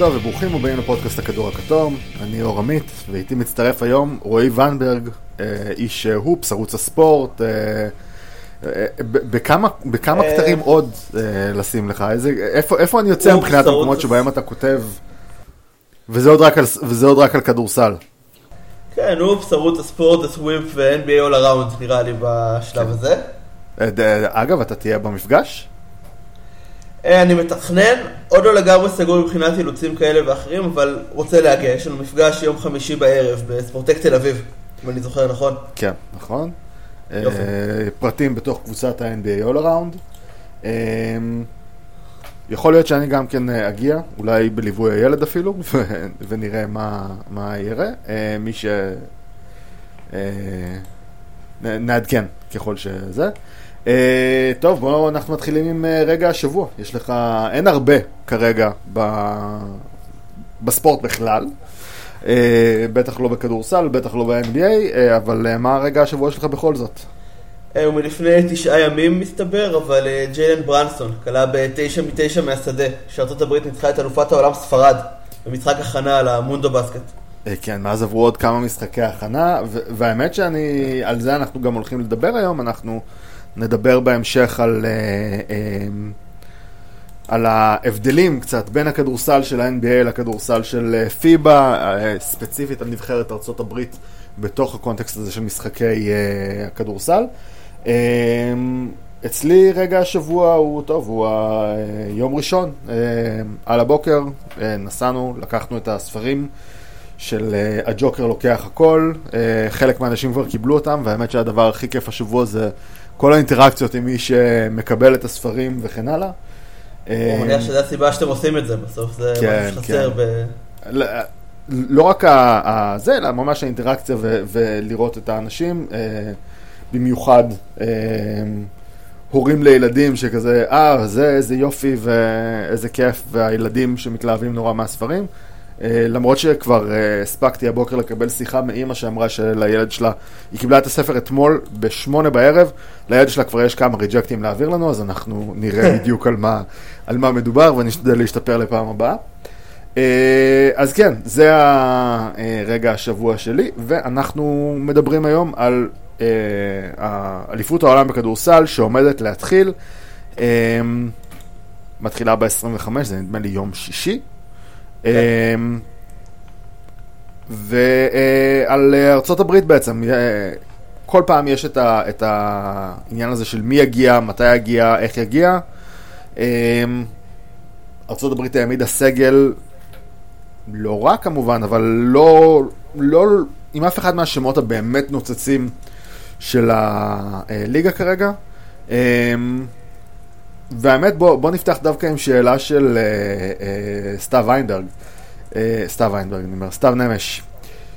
טוב וברוכים הבאים לפודקאסט הכדור הכתום, אני אור עמית ואיתי מצטרף היום רועי ונברג, אה, איש הופס, ערוץ הספורט, אה, אה, בכמה, בכמה כתרים עוד לשים לך, איזה, איפה, איפה אני יוצא מבחינת המקומות שבהם אתה כותב וזה עוד רק על, וזה עוד רק על כדורסל. כן, אופס, ערוץ הספורט, הסוויפ ו-NBA all around נראה לי בשלב כן. הזה. אגב, אתה תהיה במפגש? אה, אני מתכנן, עוד לא לגמרי סגור מבחינת אילוצים כאלה ואחרים, אבל רוצה להגיע, יש לנו מפגש יום חמישי בערב בספורטק תל אביב, אם אני זוכר נכון. כן, נכון. יופי. אה, פרטים בתוך קבוצת ה-NBA All Around. אה, יכול להיות שאני גם כן אגיע, אולי בליווי הילד אפילו, ונראה מה, מה יראה. מי ש... נעדכן ככל שזה. Uh, טוב, בואו אנחנו מתחילים עם uh, רגע השבוע. יש לך, אין הרבה כרגע ב, בספורט בכלל. Uh, בטח לא בכדורסל, בטח לא ב-NBA, uh, אבל uh, מה רגע השבוע שלך בכל זאת? הוא מלפני תשעה ימים מסתבר, אבל uh, ג'יילן ברנסון כלה בתשע מתשע מהשדה, שארצות הברית ניצחה את אלופת העולם ספרד, במשחק הכנה על המונדו בסקט. כן, מאז עברו עוד כמה משחקי הכנה, והאמת שאני, על זה אנחנו גם הולכים לדבר היום, אנחנו... נדבר בהמשך על, אה, אה, על ההבדלים קצת בין הכדורסל של ה-NBA לכדורסל של אה, פיבה, ספציפית על נבחרת ארה"ב בתוך הקונטקסט הזה של משחקי הכדורסל. אצלי רגע השבוע הוא טוב, הוא יום ראשון, על הבוקר נסענו, לקחנו את הספרים של הג'וקר לוקח הכל, חלק מהאנשים כבר קיבלו אותם, והאמת שהדבר הכי כיף השבוע זה כל האינטראקציות עם מי שמקבל את הספרים וכן הלאה. אני מניח שזו הסיבה שאתם עושים את זה, בסוף זה כן, משהו שחסר. כן. ב... לא רק זה, אלא ממש האינטראקציה ולראות את האנשים, אה, במיוחד אה, הורים לילדים שכזה, אה, זה איזה יופי ואיזה כיף, והילדים שמתלהבים נורא מהספרים. אה, למרות שכבר אה, הספקתי הבוקר לקבל שיחה מאימא שאמרה שלילד שלה, היא קיבלה את הספר אתמול בשמונה בערב, לילד שלה כבר יש כמה ריג'קטים להעביר לנו, אז אנחנו נראה בדיוק על מה, על מה מדובר ונשתדל להשתפר לפעם הבאה. אה, אז כן, זה הרגע השבוע שלי, ואנחנו מדברים היום על אליפות העולם בכדורסל שעומדת להתחיל. מתחילה ב-25, זה נדמה לי יום שישי. אמ, ועל ארצות הברית בעצם, אה, כל פעם יש את, ה, את העניין הזה של מי יגיע, מתי יגיע, איך יגיע. אמ, ארצות הברית העמידה סגל, לא רע כמובן, אבל לא, לא עם אף אחד מהשמות הבאמת נוצצים של הליגה כרגע. אמ, והאמת, בוא, בוא נפתח דווקא עם שאלה של אה, אה, סתיו ויינברג, אה, סתיו ויינברג, אני אומר, סתיו נמש,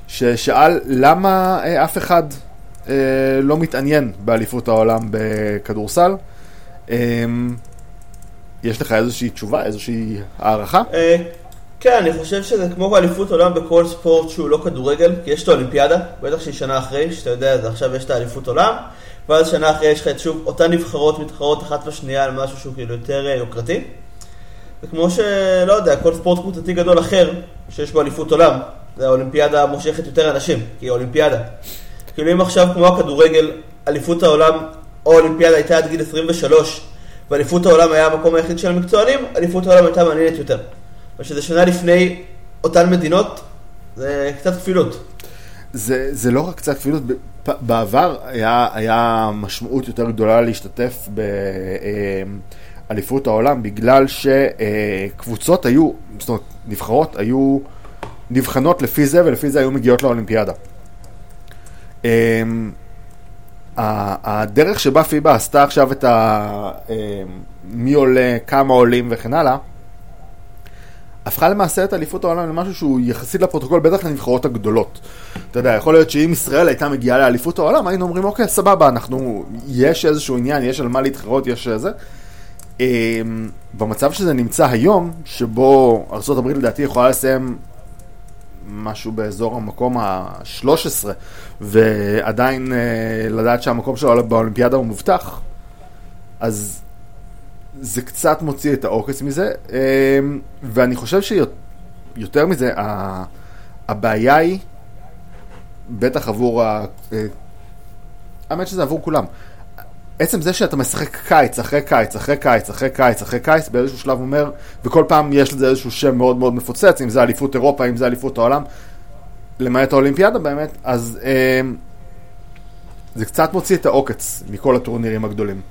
ששאל למה אה, אף אחד אה, לא מתעניין באליפות העולם בכדורסל. אה, יש לך איזושהי תשובה, איזושהי הערכה? אה, כן, אני חושב שזה כמו באליפות עולם בכל ספורט שהוא לא כדורגל, כי יש את האולימפיאדה, בטח שהיא שנה אחרי, שאתה יודע, עכשיו יש את האליפות עולם. ואז שנה אחרי יש לך את שוב אותן נבחרות מתחרות אחת בשנייה על משהו שהוא כאילו יותר אה, יוקרתי. וכמו שלא יודע, כל ספורט קבוצתי גדול אחר שיש בו אליפות עולם, זה האולימפיאדה מושכת יותר אנשים, כי היא אולימפיאדה. כאילו אם עכשיו כמו הכדורגל, אליפות העולם או אולימפיאדה הייתה עד גיל 23, ואליפות העולם היה המקום היחיד של המקצוענים, אליפות העולם הייתה מעניינת יותר. ושזה שנה לפני אותן מדינות, זה קצת כפילות. זה, זה לא רק קצת כפילות, בעבר היה, היה משמעות יותר גדולה להשתתף באליפות העולם בגלל שקבוצות היו, זאת אומרת, נבחרות היו נבחנות לפי זה ולפי זה היו מגיעות לאולימפיאדה. הדרך שבה פיבה עשתה עכשיו את ה... מי עולה, כמה עולים וכן הלאה, הפכה למעשה את אליפות העולם למשהו שהוא יחסית לפרוטוקול, בטח לנבחרות הגדולות. אתה יודע, יכול להיות שאם ישראל הייתה מגיעה לאליפות העולם, היינו אומרים, אוקיי, סבבה, אנחנו, יש איזשהו עניין, יש על מה להתחרות, יש זה. אמ, במצב שזה נמצא היום, שבו ארה"ב לדעתי יכולה לסיים משהו באזור המקום ה-13, ועדיין אה, לדעת שהמקום שלו באולימפיאדה הוא מובטח, אז זה קצת מוציא את העוקץ מזה, אמ, ואני חושב יותר מזה, הבעיה היא, בטח עבור ה... אה, האמת שזה עבור כולם. עצם זה שאתה משחק קיץ אחרי קיץ אחרי קיץ אחרי קיץ אחרי קיץ באיזשהו שלב אומר, וכל פעם יש לזה איזשהו שם מאוד מאוד מפוצץ, אם זה אליפות אירופה, אם זה אליפות העולם, למעט האולימפיאדה באמת, אז אה, זה קצת מוציא את העוקץ מכל הטורנירים הגדולים.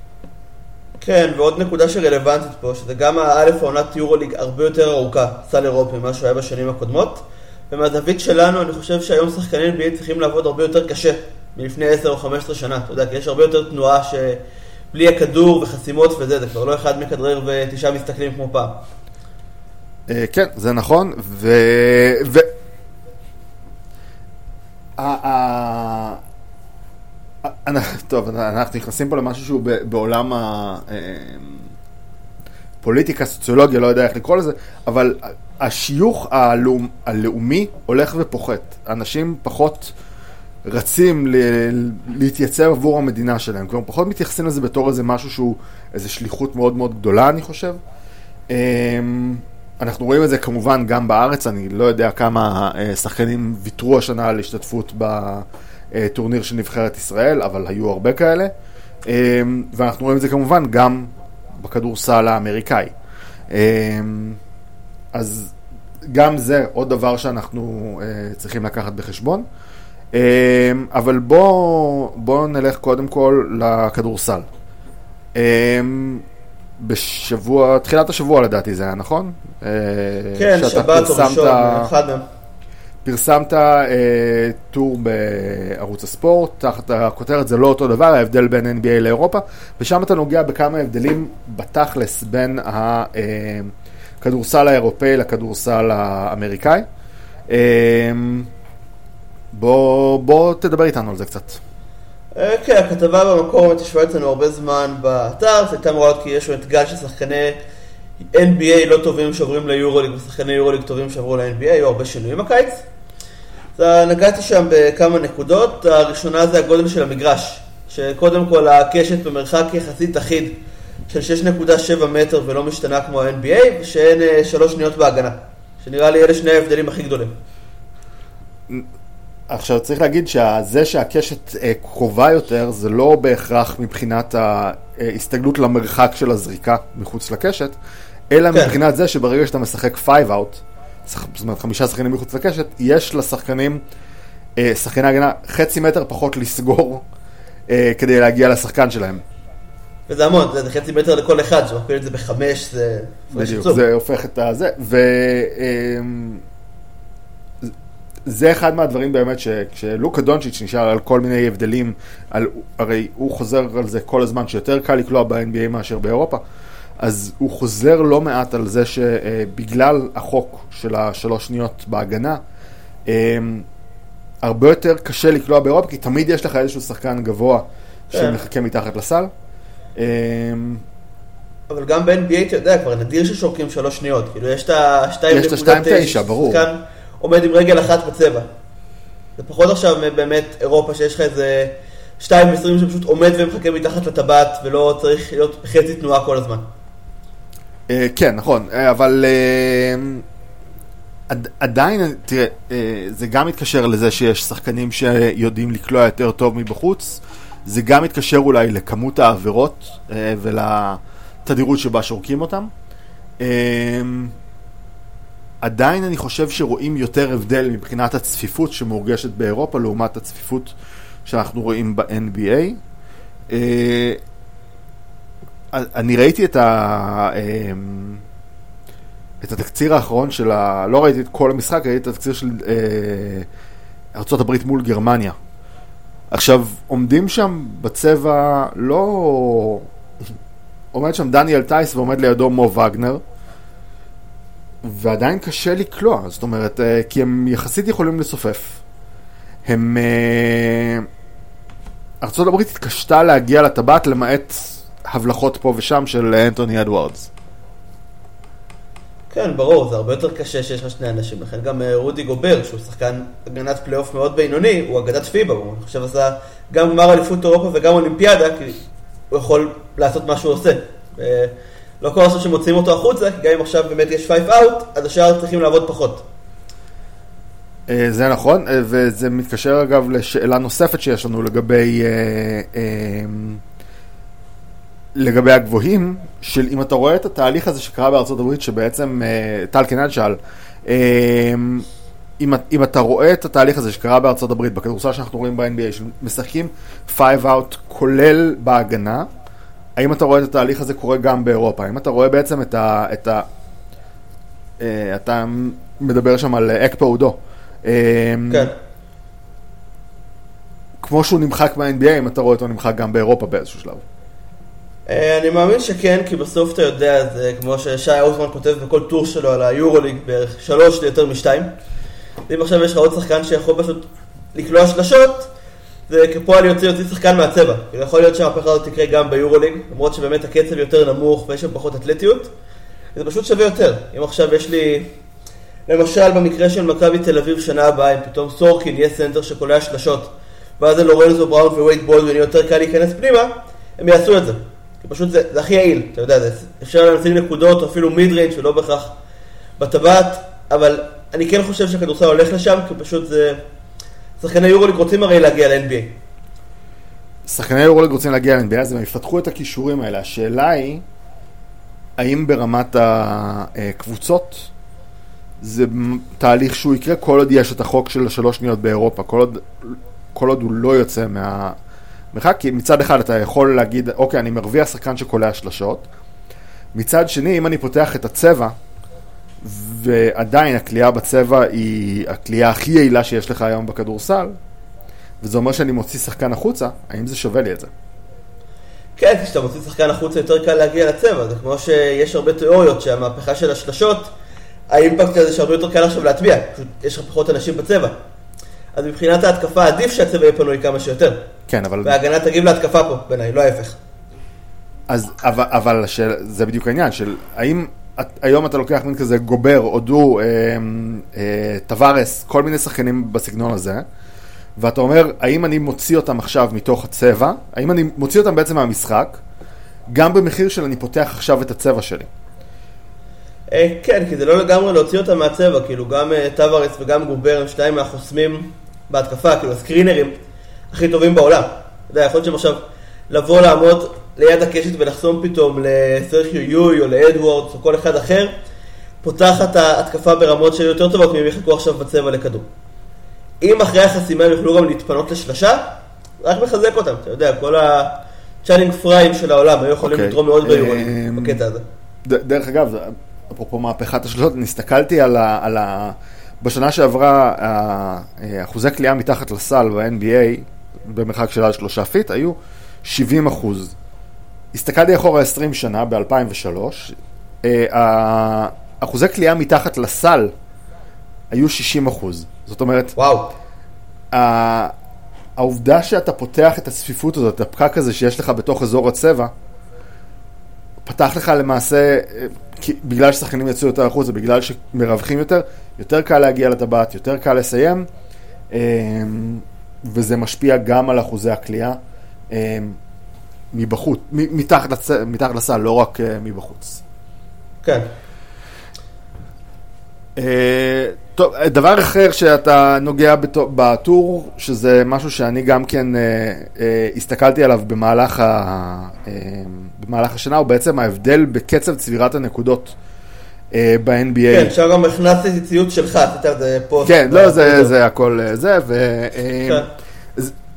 כן, ועוד נקודה שרלוונטית פה, שזה גם האלף העונת יורוליג הרבה יותר ארוכה, סל אירופי, ממה שהיה בשנים הקודמות. ומהזווית שלנו, אני חושב שהיום שחקנים NBA צריכים לעבוד הרבה יותר קשה מלפני 10 או 15 שנה. אתה יודע, כי יש הרבה יותר תנועה שבלי הכדור וחסימות וזה, זה כבר לא אחד מכדרר ותשעה מסתכלים כמו פעם. אה, כן, זה נכון, ו... טוב, אנחנו נכנסים פה למשהו שהוא בעולם הפוליטיקה, אה, סוציולוגיה, לא יודע איך לקרוא לזה, אבל השיוך הלאומ, הלאומי הולך ופוחת. אנשים פחות רצים ל, להתייצב עבור המדינה שלהם. כלומר, פחות מתייחסים לזה בתור איזה משהו שהוא איזה שליחות מאוד מאוד גדולה, אני חושב. אמ, אנחנו רואים את זה כמובן גם בארץ, אני לא יודע כמה אה, שחקנים ויתרו השנה על השתתפות בטורניר של נבחרת ישראל, אבל היו הרבה כאלה. אמ, ואנחנו רואים את זה כמובן גם בכדורסל האמריקאי. אמ, אז גם זה עוד דבר שאנחנו צריכים לקחת בחשבון. אבל בואו בוא נלך קודם כל לכדורסל. בשבוע, תחילת השבוע לדעתי זה היה, נכון? כן, שבת או ראשון, אחד מהם. פרסמת אה, טור בערוץ הספורט, תחת הכותרת זה לא אותו דבר, ההבדל בין NBA לאירופה, ושם אתה נוגע בכמה הבדלים בתכלס בין ה... אה, הכדורסל האירופאי לכדורסל האמריקאי. אמ, בוא, בוא תדבר איתנו על זה קצת. אה, כן, הכתבה במקום התיישבה אצלנו הרבה זמן באתר, זה הייתה אמורה כי יש לנו את גל של שחקני NBA לא טובים שעוברים ליורוליג ושחקני יורוליג טובים שעברו ל-NBA, היו הרבה שינויים בקיץ. אז נגעתי שם בכמה נקודות, הראשונה זה הגודל של המגרש, שקודם כל הקשת במרחק יחסית אחיד של 6.7 מטר ולא משתנה כמו ה-NBA, ושאין אה, שלוש שניות בהגנה. שנראה לי אלה שני ההבדלים הכי גדולים. עכשיו צריך להגיד שזה שהקשת אה, קרובה יותר זה לא בהכרח מבחינת ההסתגלות למרחק של הזריקה מחוץ לקשת, אלא כן. מבחינת זה שברגע שאתה משחק 5 out, זאת אומרת חמישה שחקנים מחוץ לקשת, יש לשחקנים, אה, שחקני הגנה חצי מטר פחות לסגור כדי להגיע לשחקן שלהם. וזה המון, זה חצי מטר לכל אחד, שמכפיל את זה בחמש, זה... בדיוק, זה הופך את הזה, ו... אמ, זה אחד מהדברים באמת שכשלוקה דונצ'יץ' נשאר על כל מיני הבדלים, על, הרי הוא חוזר על זה כל הזמן שיותר קל לקלוע ב-NBA מאשר באירופה, אז הוא חוזר לא מעט על זה שבגלל החוק של השלוש שניות בהגנה, אמ, הרבה יותר קשה לקלוע באירופה, כי תמיד יש לך איזשהו שחקן גבוה כן. שמחכה מתחת לסל. אמ, אבל גם ב-NBA, אתה יודע, כבר נדיר ששורקים שלוש שניות. כאילו, יש את ה-2.9, ברור. כאן עומד עם רגל אחת בצבע. זה פחות עכשיו באמת אירופה, שיש לך איזה 2.20 שפשוט עומד ומחכה מתחת לטבעת, ולא צריך להיות חצי תנועה כל הזמן. אה, כן, נכון, אה, אבל אה, עדיין, תראה, זה גם מתקשר לזה שיש שחקנים שיודעים לקלוע יותר טוב מבחוץ. זה גם מתקשר אולי לכמות העבירות ולתדירות שבה שורקים אותם. עדיין אני חושב שרואים יותר הבדל מבחינת הצפיפות שמורגשת באירופה לעומת הצפיפות שאנחנו רואים ב-NBA. אה, אני ראיתי את, ה, את התקציר האחרון של ה... לא ראיתי את כל המשחק, ראיתי את התקציר של ארה"ב מול גרמניה. עכשיו, עומדים שם בצבע לא... עומד שם דניאל טייס ועומד לידו מו וגנר, ועדיין קשה לקלוע, זאת אומרת, אה, כי הם יחסית יכולים לסופף. הם... אה, ארה"ב התקשתה להגיע לטבעת למעט הבלחות פה ושם של אנטוני אדוארדס. כן, ברור, זה הרבה יותר קשה שיש לך שני אנשים, לכן גם אה, רודי גובר, שהוא שחקן הגנת פלייאוף מאוד בינוני, הוא אגדת פיבה, הוא אני חושב עשה גם גמר אליפות אירופה וגם אולימפיאדה, כי הוא יכול לעשות מה שהוא עושה. לא כל הזמן שמוציאים אותו החוצה, כי גם אם עכשיו באמת יש five out, אז השאר צריכים לעבוד פחות. אה, זה נכון, אה, וזה מתקשר אגב לשאלה נוספת שיש לנו לגבי, לגבי הגבוהים, של אם אתה רואה את התהליך הזה שקרה בארצות הברית, שבעצם טל קנד שאל, אם, אם אתה רואה את התהליך הזה שקרה בארצות הברית, בכדורסל שאנחנו רואים ב-NBA, שמשחקים 5 out כולל בהגנה, האם אתה רואה את התהליך הזה קורה גם באירופה? האם אתה רואה בעצם את ה... את ה אה, אתה מדבר שם על אקפה עודו. אה, כן. כמו שהוא נמחק מה-NBA, אם אתה רואה אותו נמחק גם באירופה באיזשהו שלב. אה, אני מאמין שכן, כי בסוף אתה יודע, זה כמו ששי האוזמן כותב בכל טור שלו על היורוליג, בערך שלוש ליותר משתיים. אם עכשיו יש לך עוד שחקן שיכול פשוט לקלוע שלשות, זה כפועל יוצא יוצא שחקן מהצבע. יכול להיות שהמהפכה הזאת תקרה גם ביורוליג, למרות שבאמת הקצב יותר נמוך ויש שם פחות אתלטיות. זה פשוט שווה יותר. אם עכשיו יש לי, למשל במקרה של מכבי תל אביב שנה הבאה, אם פתאום סורקין יהיה סנטר שקולע שלשות, ואז לורנזו בראון ווייד בולדווין יותר קל להיכנס פנימה, הם יעשו את זה. כי פשוט זה, זה הכי יעיל, אתה יודע, זה אפשר להשיג נקודות או אפילו mid range ולא בהכרח בטבעת, אבל אני כן חושב שהכדורסל הולך לשם, כי פשוט זה... שחקני יורוליג רוצים הרי להגיע ל-NBA. שחקני יורוליג רוצים להגיע ל-NBA, אז הם יפתחו את הכישורים האלה. השאלה היא, האם ברמת הקבוצות זה תהליך שהוא יקרה כל עוד יש את החוק של השלוש שניות באירופה, כל עוד, כל עוד הוא לא יוצא מהמרחק, כי מצד אחד אתה יכול להגיד, אוקיי, אני מרוויח שחקן שקולע שלשות, מצד שני, אם אני פותח את הצבע, ועדיין הכלייה בצבע היא הכלייה הכי יעילה שיש לך היום בכדורסל, וזה אומר שאני מוציא שחקן החוצה, האם זה שווה לי את זה? כן, כשאתה מוציא שחקן החוצה יותר קל להגיע לצבע, זה כמו שיש הרבה תיאוריות שהמהפכה של השלשות, האימפקט הזה שהרבה יותר קל עכשיו להטביע, יש לך פחות אנשים בצבע. אז מבחינת ההתקפה עדיף שהצבע יהיה פנוי כמה שיותר. כן, אבל... וההגנה תגיב להתקפה פה, בעיניי, לא ההפך. אז, אבל, אבל של, זה בדיוק העניין, של האם היום אתה לוקח מין כזה גובר, אודו, אה, אה, טווארס, כל מיני שחקנים בסגנון הזה, ואתה אומר, האם אני מוציא אותם עכשיו מתוך הצבע, האם אני מוציא אותם בעצם מהמשחק, גם במחיר של אני פותח עכשיו את הצבע שלי. אה, כן, כי זה לא לגמרי להוציא אותם מהצבע, כאילו גם טבארס וגם גובר הם שניים מהחוסמים בהתקפה, כאילו הסקרינרים הכי טובים בעולם. אתה יודע, יכול להיות שהם עכשיו לבוא לעמוד ליד הקשת ולחסום פתאום לסרחיו יול או לאדוורדס או כל אחד אחר, פותח את ההתקפה ברמות שהיו יותר טובות מאם יחכו עכשיו בצבע לכדור. אם אחרי החסימה הם יוכלו גם להתפנות לשלשה, רק מחזק אותם, אתה יודע, כל הצ'אנינג פריים של העולם היו יכולים okay. אוקיי. לתרום מאוד ביורוליג אמ, בקטע הזה. דרך אגב, אפרופו מהפכת השלושות, אני הסתכלתי על ה... על ה... בשנה שעברה, אחוזי קליעה מתחת לסל ב-NBA, במרחק של עד שלושה feet, היו 70 אחוז. הסתכלתי אחורה 20 שנה, ב-2003, אה, אחוזי קליעה מתחת לסל היו 60 אחוז. זאת אומרת, וואו. העובדה שאתה פותח את הצפיפות הזאת, את הפקק הזה שיש לך בתוך אזור הצבע, פתח לך למעשה, אה, בגלל ששחקנים יצאו יותר החוצה, בגלל שמרווחים יותר, יותר קל להגיע לטבעת, יותר קל לסיים, אה, וזה משפיע גם על אחוזי הכלייה. מבחוץ, מתחת, לצ... מתחת לסל, לא רק מבחוץ. כן. טוב, דבר אחר שאתה נוגע בטור, שזה משהו שאני גם כן uh, uh, הסתכלתי עליו במהלך, ה, uh, במהלך השנה, הוא בעצם ההבדל בקצב צבירת הנקודות uh, ב-NBA. כן, עכשיו גם הכנסתי ציוץ שלך, עשית את זה פוסט. כן, לא, זה, זה הכל זה, ו... כן.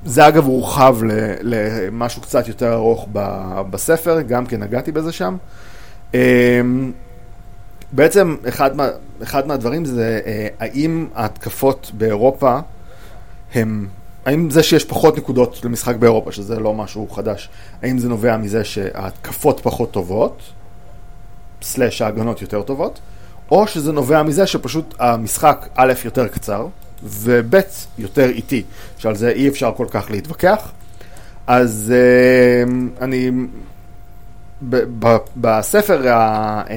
זה אגב הורחב למשהו קצת יותר ארוך בספר, גם כן נגעתי בזה שם. בעצם אחד, מה, אחד מהדברים זה אה, האם ההתקפות באירופה הם, האם זה שיש פחות נקודות למשחק באירופה, שזה לא משהו חדש, האם זה נובע מזה שההתקפות פחות טובות, סלאש ההגנות יותר טובות, או שזה נובע מזה שפשוט המשחק א' יותר קצר, וב' יותר איטי, שעל זה אי אפשר כל כך להתווכח. אז uh, אני, ב- ב- בספר, ה- uh,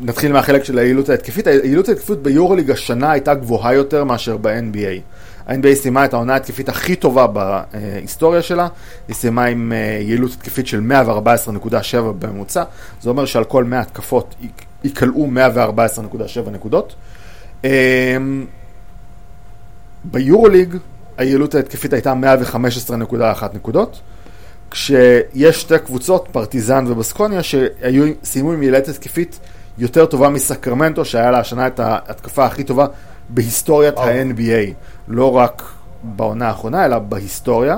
נתחיל מהחלק של היעילות ההתקפית, היעילות ההתקפית ביורוליג השנה הייתה גבוהה יותר מאשר ב-NBA. ה-NBA סיימה את העונה ההתקפית הכי טובה בהיסטוריה שלה, היא סיימה עם אה, יעילות התקפית של 114.7 בממוצע, זה אומר שעל כל 100 התקפות יקלעו 114.7 נקודות. ביורוליג היעילות ההתקפית הייתה 115.1 נקודות, כשיש שתי קבוצות, פרטיזן ובסקוניה, שהיו, סיימו עם יעילת התקפית יותר טובה מסקרמנטו, שהיה לה השנה את ההתקפה הכי טובה בהיסטוריית ה-NBA, לא רק בעונה האחרונה, אלא בהיסטוריה.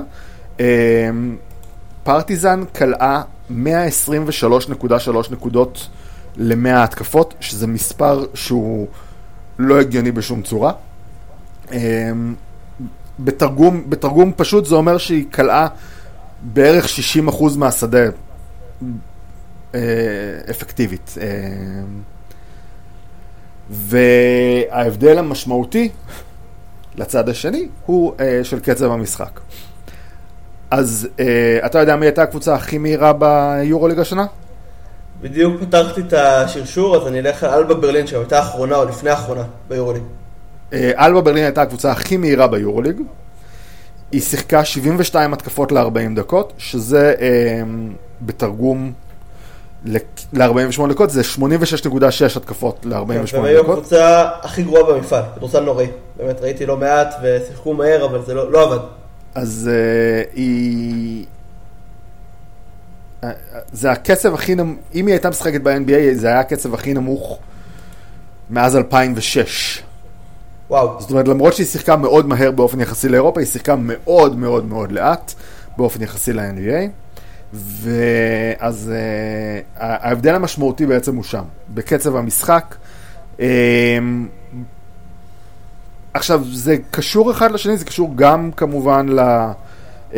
אמ, פרטיזן כלאה 123.3 נקודות ל-100 התקפות, שזה מספר שהוא לא הגיוני בשום צורה. אמ, בתרגום, בתרגום פשוט זה אומר שהיא כלאה בערך 60% מהשדה אפקטיבית. אה, וההבדל המשמעותי לצד השני הוא אה, של קצב המשחק. אז אתה יודע מי הייתה הקבוצה הכי מהירה ביורוליג השנה? בדיוק פתחתי את השרשור, אז אני אלך על אלבה ברלין, שהייתה האחרונה או לפני האחרונה ביורוליג. אלבה ברלין הייתה הקבוצה הכי מהירה ביורוליג. היא שיחקה 72 התקפות ל-40 דקות, שזה אה, בתרגום ל-48 דקות, זה 86.6 התקפות ל-48 כן, דקות. והיו הקבוצה הכי גרועה במפעל, כדורסל נוראי. באמת, ראיתי לא מעט ושיחקו מהר, אבל זה לא, לא עבד. אז אה, היא... זה הקצב הכי נמוך, אם היא הייתה משחקת ב-NBA, זה היה הקצב הכי נמוך מאז 2006. וואו. זאת אומרת, למרות שהיא שיחקה מאוד מהר באופן יחסי לאירופה, היא שיחקה מאוד מאוד מאוד לאט באופן יחסי ל-NBA. ואז uh, ההבדל המשמעותי בעצם הוא שם, בקצב המשחק. Um, עכשיו, זה קשור אחד לשני, זה קשור גם כמובן ל... Um,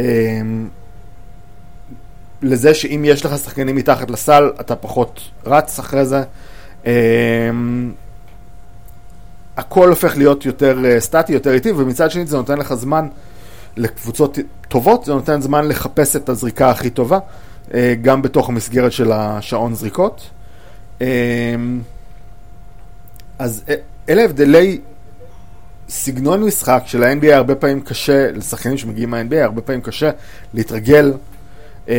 לזה שאם יש לך שחקנים מתחת לסל, אתה פחות רץ אחרי זה. Um, הכל הופך להיות יותר uh, סטטי, יותר איטי, ומצד שני זה נותן לך זמן לקבוצות טובות, זה נותן זמן לחפש את הזריקה הכי טובה, uh, גם בתוך המסגרת של השעון זריקות. Uh, אז uh, אלה הבדלי סגנון משחק של ה-NBA הרבה פעמים קשה, לשחקנים שמגיעים מה-NBA הרבה פעמים קשה להתרגל uh,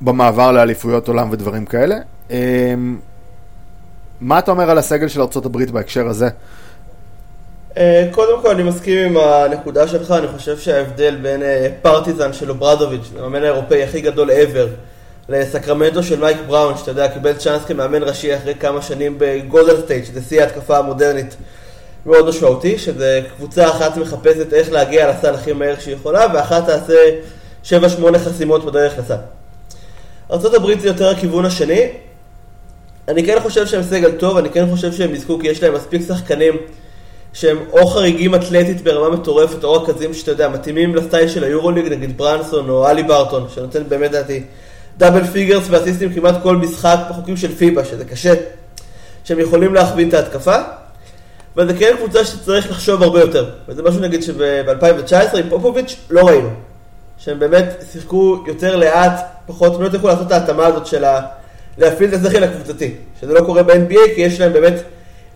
במעבר לאליפויות עולם ודברים כאלה. Uh, מה אתה אומר על הסגל של ארה"ב בהקשר הזה? אה, קודם כל אני מסכים עם הנקודה שלך, אני חושב שההבדל בין אה, פרטיזן של אוברדוביץ', המאמן האירופאי הכי גדול ever, לסקרמנטו של מייק בראון, שאתה יודע, קיבל צ'אנס כמאמן ראשי אחרי כמה שנים בגולדן סטייט, שזה שיא ההתקפה המודרנית מאוד משמעותי, שזה קבוצה אחת מחפשת איך להגיע לסל הכי מהר שהיא יכולה, ואחת תעשה 7-8 חסימות בדרך לסל. ארה"ב זה יותר הכיוון השני. אני כן חושב שהם סגל טוב, אני כן חושב שהם יזכו כי יש להם מספיק שחקנים שהם או חריגים אתלטית ברמה מטורפת, או רכזים שאתה יודע, מתאימים לסטייל של היורוליג, נגיד ברנסון או הליברטון, שנותן באמת, לדעתי, double figures ואסיסטים כמעט כל משחק בחוקים של פיבה, שזה קשה, שהם יכולים להכווין את ההתקפה. אבל זה כן קבוצה שצריך לחשוב הרבה יותר. וזה משהו נגיד שב-2019 עם פופוביץ' לא ראינו. שהם באמת שיחקו יותר לאט, פחות, הם לא הצליחו לעשות את ההתאמה הזאת של ה... להפעיל את הזכר הקבוצתי. שזה לא קורה ב-NBA כי יש להם באמת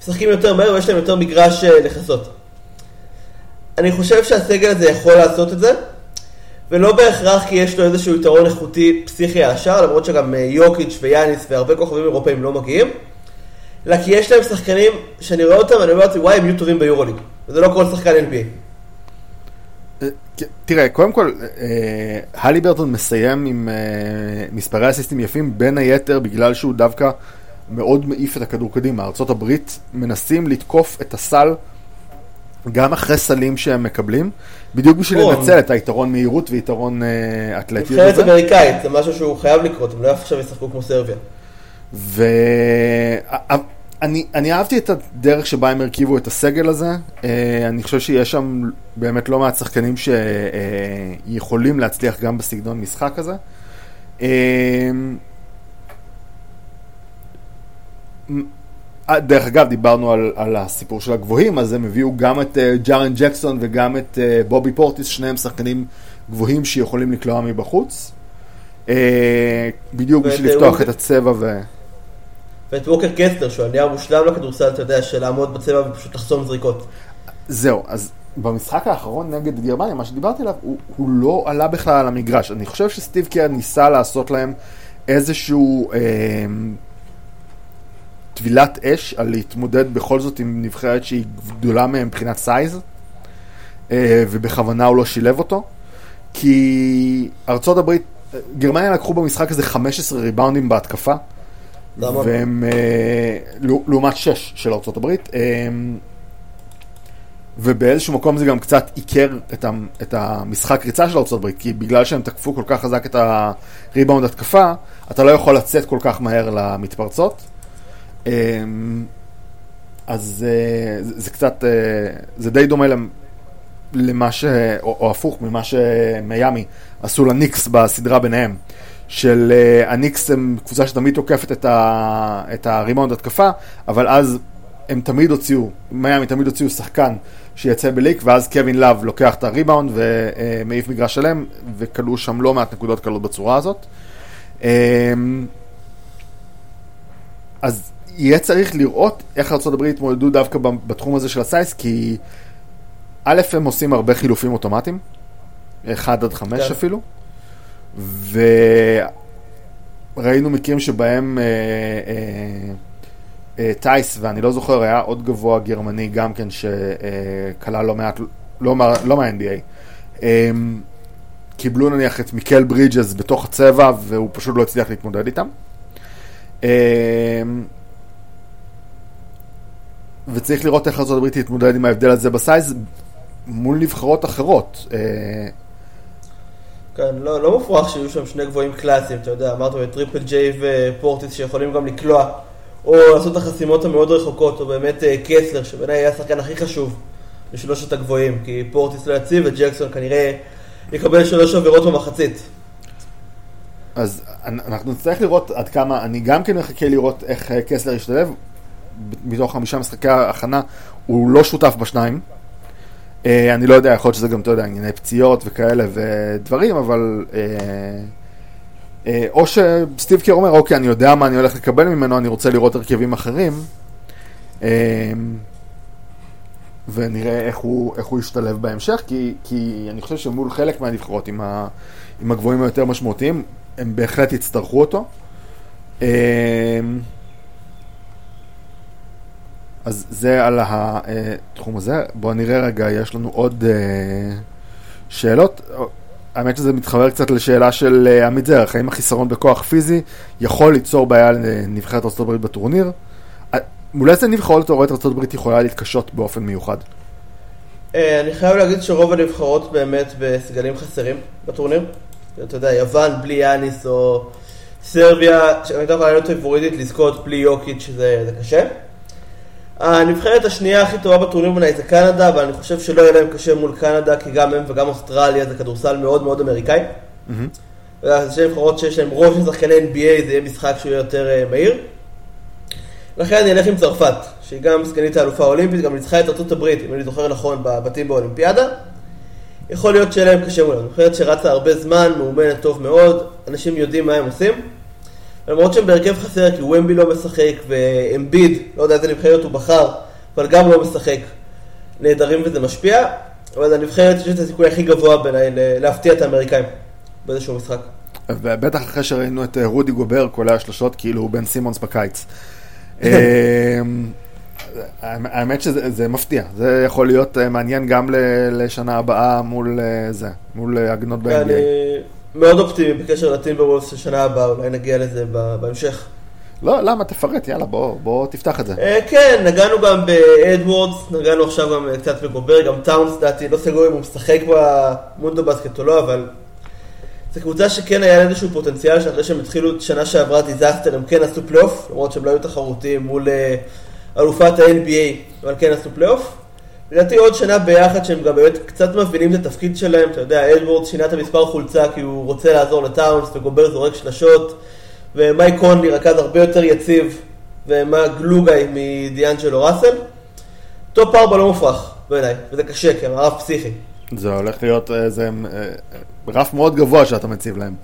משחקים יותר מהר ויש להם יותר מגרש אה, לכסות. אני חושב שהסגל הזה יכול לעשות את זה, ולא בהכרח כי יש לו איזשהו יתרון איכותי פסיכי על השאר, למרות שגם אה, יוקיץ' ויאניס והרבה כוכבים אירופאים לא מגיעים, אלא כי יש להם שחקנים שאני רואה אותם ואני אומר לעצמי, וואי, הם יהיו טובים ביורוליג, וזה לא כל שחקן NBA. אה, תראה, קודם כל, הלי ברטון מסיים עם מספרי אסיסטים יפים, בין היתר בגלל שהוא דווקא מאוד מעיף את הכדור קדימה. ארה"ב מנסים לתקוף את הסל גם אחרי סלים שהם מקבלים, בדיוק בשביל לנצל את היתרון מהירות ויתרון uh, אתלטיות. נבחרת אמריקאית, זה משהו שהוא חייב לקרות, הם לא עכשיו ישחקו כמו סרביה. ואני אהבתי את הדרך שבה הם הרכיבו את הסגל הזה. Uh, אני חושב שיש שם באמת לא מעט שחקנים שיכולים uh, להצליח גם בסגנון משחק הזה. Uh, אה, דרך אגב, דיברנו על, על הסיפור של הגבוהים, אז הם הביאו גם את uh, ג'ארן ג'קסון וגם את uh, בובי פורטיס, שניהם שחקנים גבוהים שיכולים לקלוע מבחוץ. Uh, בדיוק בשביל לפתוח את הצבע ו... ואת ווקר קסטר, שהוא הנייר מושלם לכדורסל, אתה יודע, של לעמוד בצבע ופשוט לחסום זריקות. זהו, אז במשחק האחרון נגד גרמניה, מה שדיברתי עליו, הוא, הוא לא עלה בכלל על המגרש. אני חושב שסטיב קר ניסה לעשות להם איזשהו... אה, טבילת אש על להתמודד בכל זאת עם נבחרת שהיא גדולה מהם מבחינת סייז, אה, ובכוונה הוא לא שילב אותו, כי ארצות הברית, גרמניה לקחו במשחק הזה 15 ריבאונדים בהתקפה? והם, אה, לעומת 6 של ארצות הברית. אה, ובאיזשהו מקום זה גם קצת עיקר את, ה, את המשחק ריצה של ארצות הברית, כי בגלל שהם תקפו כל כך חזק את הריבאונד התקפה, אתה לא יכול לצאת כל כך מהר למתפרצות. אמ, אז אה, זה, זה קצת, אה, זה די דומה למה ש... או, או הפוך ממה שמיאמי עשו לניקס בסדרה ביניהם. של uh, הניקס הם קבוצה שתמיד תוקפת את, ה, את הריבאונד התקפה, אבל אז הם תמיד הוציאו, מיאמי תמיד הוציאו שחקן שיצא ב leak, ואז קווין לאב לוקח את הריבאונד ומעיף מגרש שלם, וכלאו שם לא מעט נקודות קלות בצורה הזאת. אמ, אז יהיה צריך לראות איך ארה"ב יתמודדו דווקא בתחום הזה של הסייס, כי א', הם עושים הרבה חילופים אוטומטיים, 1 עד 5 כן. אפילו, וראינו מקרים שבהם אה, אה, אה, טייס, ואני לא זוכר, היה עוד גבוה גרמני גם כן שכלל לא מעט, לא, לא מה-NBA. אמ, קיבלו נניח את מיקל ברידג'ס בתוך הצבע והוא פשוט לא הצליח להתמודד איתם. אמ, וצריך לראות איך הברית תתמודד עם ההבדל הזה ב size מול נבחרות אחרות. אה, כן, לא, לא מופרך שיהיו שם שני גבוהים קלאסיים, אתה יודע, אמרת את טריפל ג'יי ופורטיס שיכולים גם לקלוע או לעשות את החסימות המאוד רחוקות, או באמת אה, קסלר, שבעיניי היה השחקן הכי חשוב בשלושת הגבוהים, כי פורטיס לא יציב וג'קסון כנראה יקבל שלוש עבירות במחצית. אז אנחנו נצטרך לראות עד כמה, אני גם כן מחכה לראות איך אה, קסלר ישתלב. מתוך חמישה משחקי ההכנה, הוא לא שותף בשניים. אה, אני לא יודע, יכול להיות שזה גם, אתה יודע, ענייני פציעות וכאלה ודברים, אבל... אה, או שסטיב קר אומר, אוקיי, אני יודע מה אני הולך לקבל ממנו, אני רוצה לראות הרכבים אחרים. אה, ונראה איך הוא, איך הוא ישתלב בהמשך, כי, כי אני חושב שמול חלק מהנבחרות עם, ה, עם הגבוהים היותר משמעותיים, הם בהחלט יצטרכו אותו. אה, אז זה על התחום הזה. בואו נראה רגע, יש לנו עוד שאלות. האמת שזה מתחבר קצת לשאלה של אה, עמית זרח, האם החיסרון בכוח פיזי יכול ליצור בעיה לנבחרת ארה"ב בטורניר? אה, מול איזה נבחרות תאורית ארה"ב יכולה להתקשות באופן מיוחד? אה, אני חייב להגיד שרוב הנבחרות באמת בסגלים חסרים בטורניר. אתה יודע, יוון בלי יאניס או סרביה, שהייתה יכולה להיות פבוריטית לזכות בלי יוקיץ', שזה קשה. הנבחרת השנייה הכי טובה בטורניר בעיניי זה קנדה, אבל אני חושב שלא יהיה להם קשה מול קנדה, כי גם הם וגם אוסטרליה זה כדורסל מאוד מאוד אמריקאי. זה שתי נבחרות שיש להם רוב של שחקני NBA, זה יהיה משחק שהוא יהיה יותר אה, מהיר. לכן אני אלך עם צרפת, שהיא גם סגנית האלופה האולימפית, גם ניצחה את ארצות הברית, אם אני זוכר נכון, בבתים באולימפיאדה. יכול להיות שיהיה להם קשה מולם. נבחרת שרצה הרבה זמן, מאומנת טוב מאוד, אנשים יודעים מה הם עושים. למרות שהם בהרכב חסר, כי ומבי לא משחק, ואמביד, לא יודע איזה נבחרת הוא בחר, אבל גם לא משחק. נהדרים וזה משפיע, אבל הנבחרת יש את הסיכוי הכי גבוה בעיניי להפתיע את האמריקאים באיזשהו משחק. ובטח אחרי שראינו את אה, רודי גובר קולע שלושות כאילו הוא בן סימונס בקיץ. אמ, האמת שזה מפתיע, זה יכול להיות אה, מעניין גם לשנה הבאה מול אה, זה, מול הגנות ב-NBA. מאוד אופטימי בקשר לטימבר וולס של שנה הבאה, אולי נגיע לזה בהמשך. לא, למה? תפרט, יאללה, בוא, בוא תפתח את זה. אה, כן, נגענו גם באדוורדס, נגענו עכשיו גם אה, קצת בגובר, גם טאונס, דעתי, לא סגור אם הוא משחק במונדו בסקט או לא, אבל זו קבוצה שכן היה איזשהו פוטנציאל, שאחרי שהם התחילו את שנה שעברה disaster, הם כן עשו פלייאוף, למרות שהם לא היו תחרותיים מול אה, אלופת ה-NBA, אבל כן עשו פלייאוף. לדעתי עוד שנה ביחד שהם גם באמת קצת מבינים את התפקיד שלהם, אתה יודע, אדוורד שינה את המספר חולצה כי הוא רוצה לעזור לטאונס וגובר זורק שלשות ומייק קונלי רכז הרבה יותר יציב ומה גלוגאי מדיאנג'לו ראסל. טופ ארבע לא מופרך בעיניי, וזה קשה כי הם רף פסיכי. זה הולך להיות איזה אה, רף מאוד גבוה שאתה מציב להם.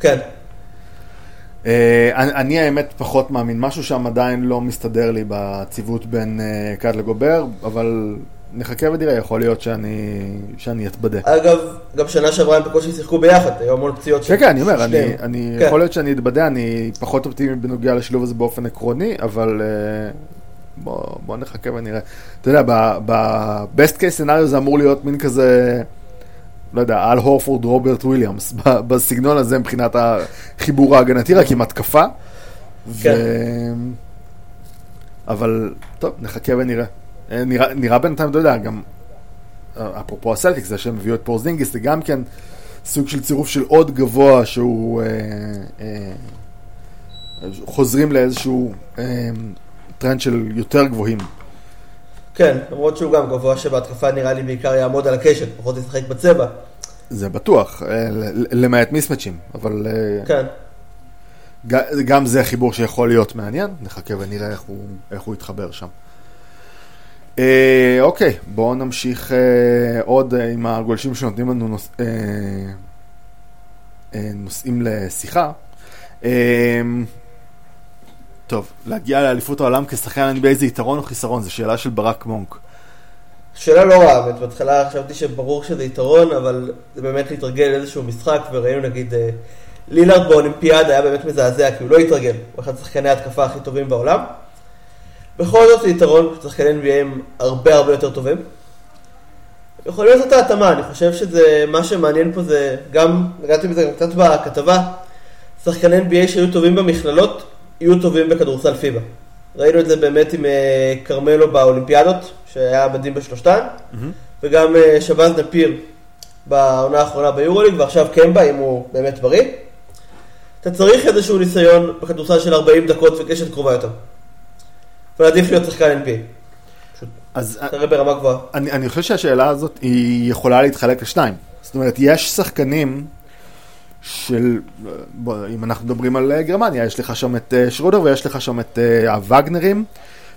כן. אה, אני האמת פחות מאמין, משהו שם עדיין לא מסתדר לי בציוות בין קאט לגובר, אבל נחכה ונראה, יכול להיות שאני, שאני אתבדה. אגב, גם שנה שעברה הם בקושי שיחקו ביחד, היו המון פציעות כן, כן, אני אומר, אני. אני כן. יכול להיות שאני אתבדה, אני פחות אופטימי בנוגע לשילוב הזה באופן עקרוני, אבל אה, בוא, בוא נחכה ונראה. אתה יודע, ב-best case scenario זה אמור להיות מין כזה, לא יודע, על הורפורד רוברט וויליאמס, בסגנון הזה מבחינת החיבור ההגנתי, רק עם התקפה. ו... כן. אבל טוב, נחכה ונראה. אה, נראה, נראה בינתיים, אתה יודע, גם אה, אפרופו הסלטיקס, זה שהם הביאו את פורזינגיס, זה גם כן סוג של צירוף של עוד גבוה שהוא... אה, אה, חוזרים לאיזשהו אה, טרנד של יותר גבוהים. כן, למרות שהוא גם גבוה שבהתקפה נראה לי בעיקר יעמוד על הקשת, פחות ישחק בצבע. זה בטוח, אה, למעט מיסמצ'ים, אבל אה, כן. גם זה חיבור שיכול להיות מעניין, נחכה ונראה איך הוא, איך הוא יתחבר שם. אה, אוקיי, בואו נמשיך אה, עוד אה, עם הגולשים שנותנים לנו נוס, אה, אה, נושאים לשיחה. אה, טוב, להגיע לאליפות העולם כשחקן NBA זה יתרון או חיסרון? זו שאלה של ברק מונק. שאלה לא רעה, באמת, בהתחלה חשבתי שברור שזה יתרון, אבל זה באמת להתרגל לאיזשהו משחק, וראינו נגיד אה, לילארד באולימפיאדה היה באמת מזעזע, כי הוא לא התרגל, הוא אחד השחקני ההתקפה הכי טובים בעולם. בכל זאת זה יתרון, שחקני NBA הם הרבה הרבה יותר טובים. יכולים לעשות את ההתאמה, אני חושב שזה, מה שמעניין פה זה, גם, נגעתי בזה גם קצת בכתבה, שחקני NBA שהיו טובים במכללות, יהיו טובים בכדורסל פיבה. ראינו את זה באמת עם אה, כרמלו באולימפיאדות, שהיה מדהים בשלושתן, וגם אה, שבז נפיר בעונה האחרונה ביורוליג, ועכשיו קמבה, אם הוא באמת בריא. אתה צריך איזשהו ניסיון בכדורסל של 40 דקות וקשת קרובה יותר. ועדיף להיות שחקן NBA. אז אה, תראה ברמה גבוהה. אני, אני חושב שהשאלה הזאת היא יכולה להתחלק לשניים. זאת אומרת, יש שחקנים של, בוא, אם אנחנו מדברים על אה, גרמניה, יש לך שם את אה, שרודר ויש לך שם את אה, הווגנרים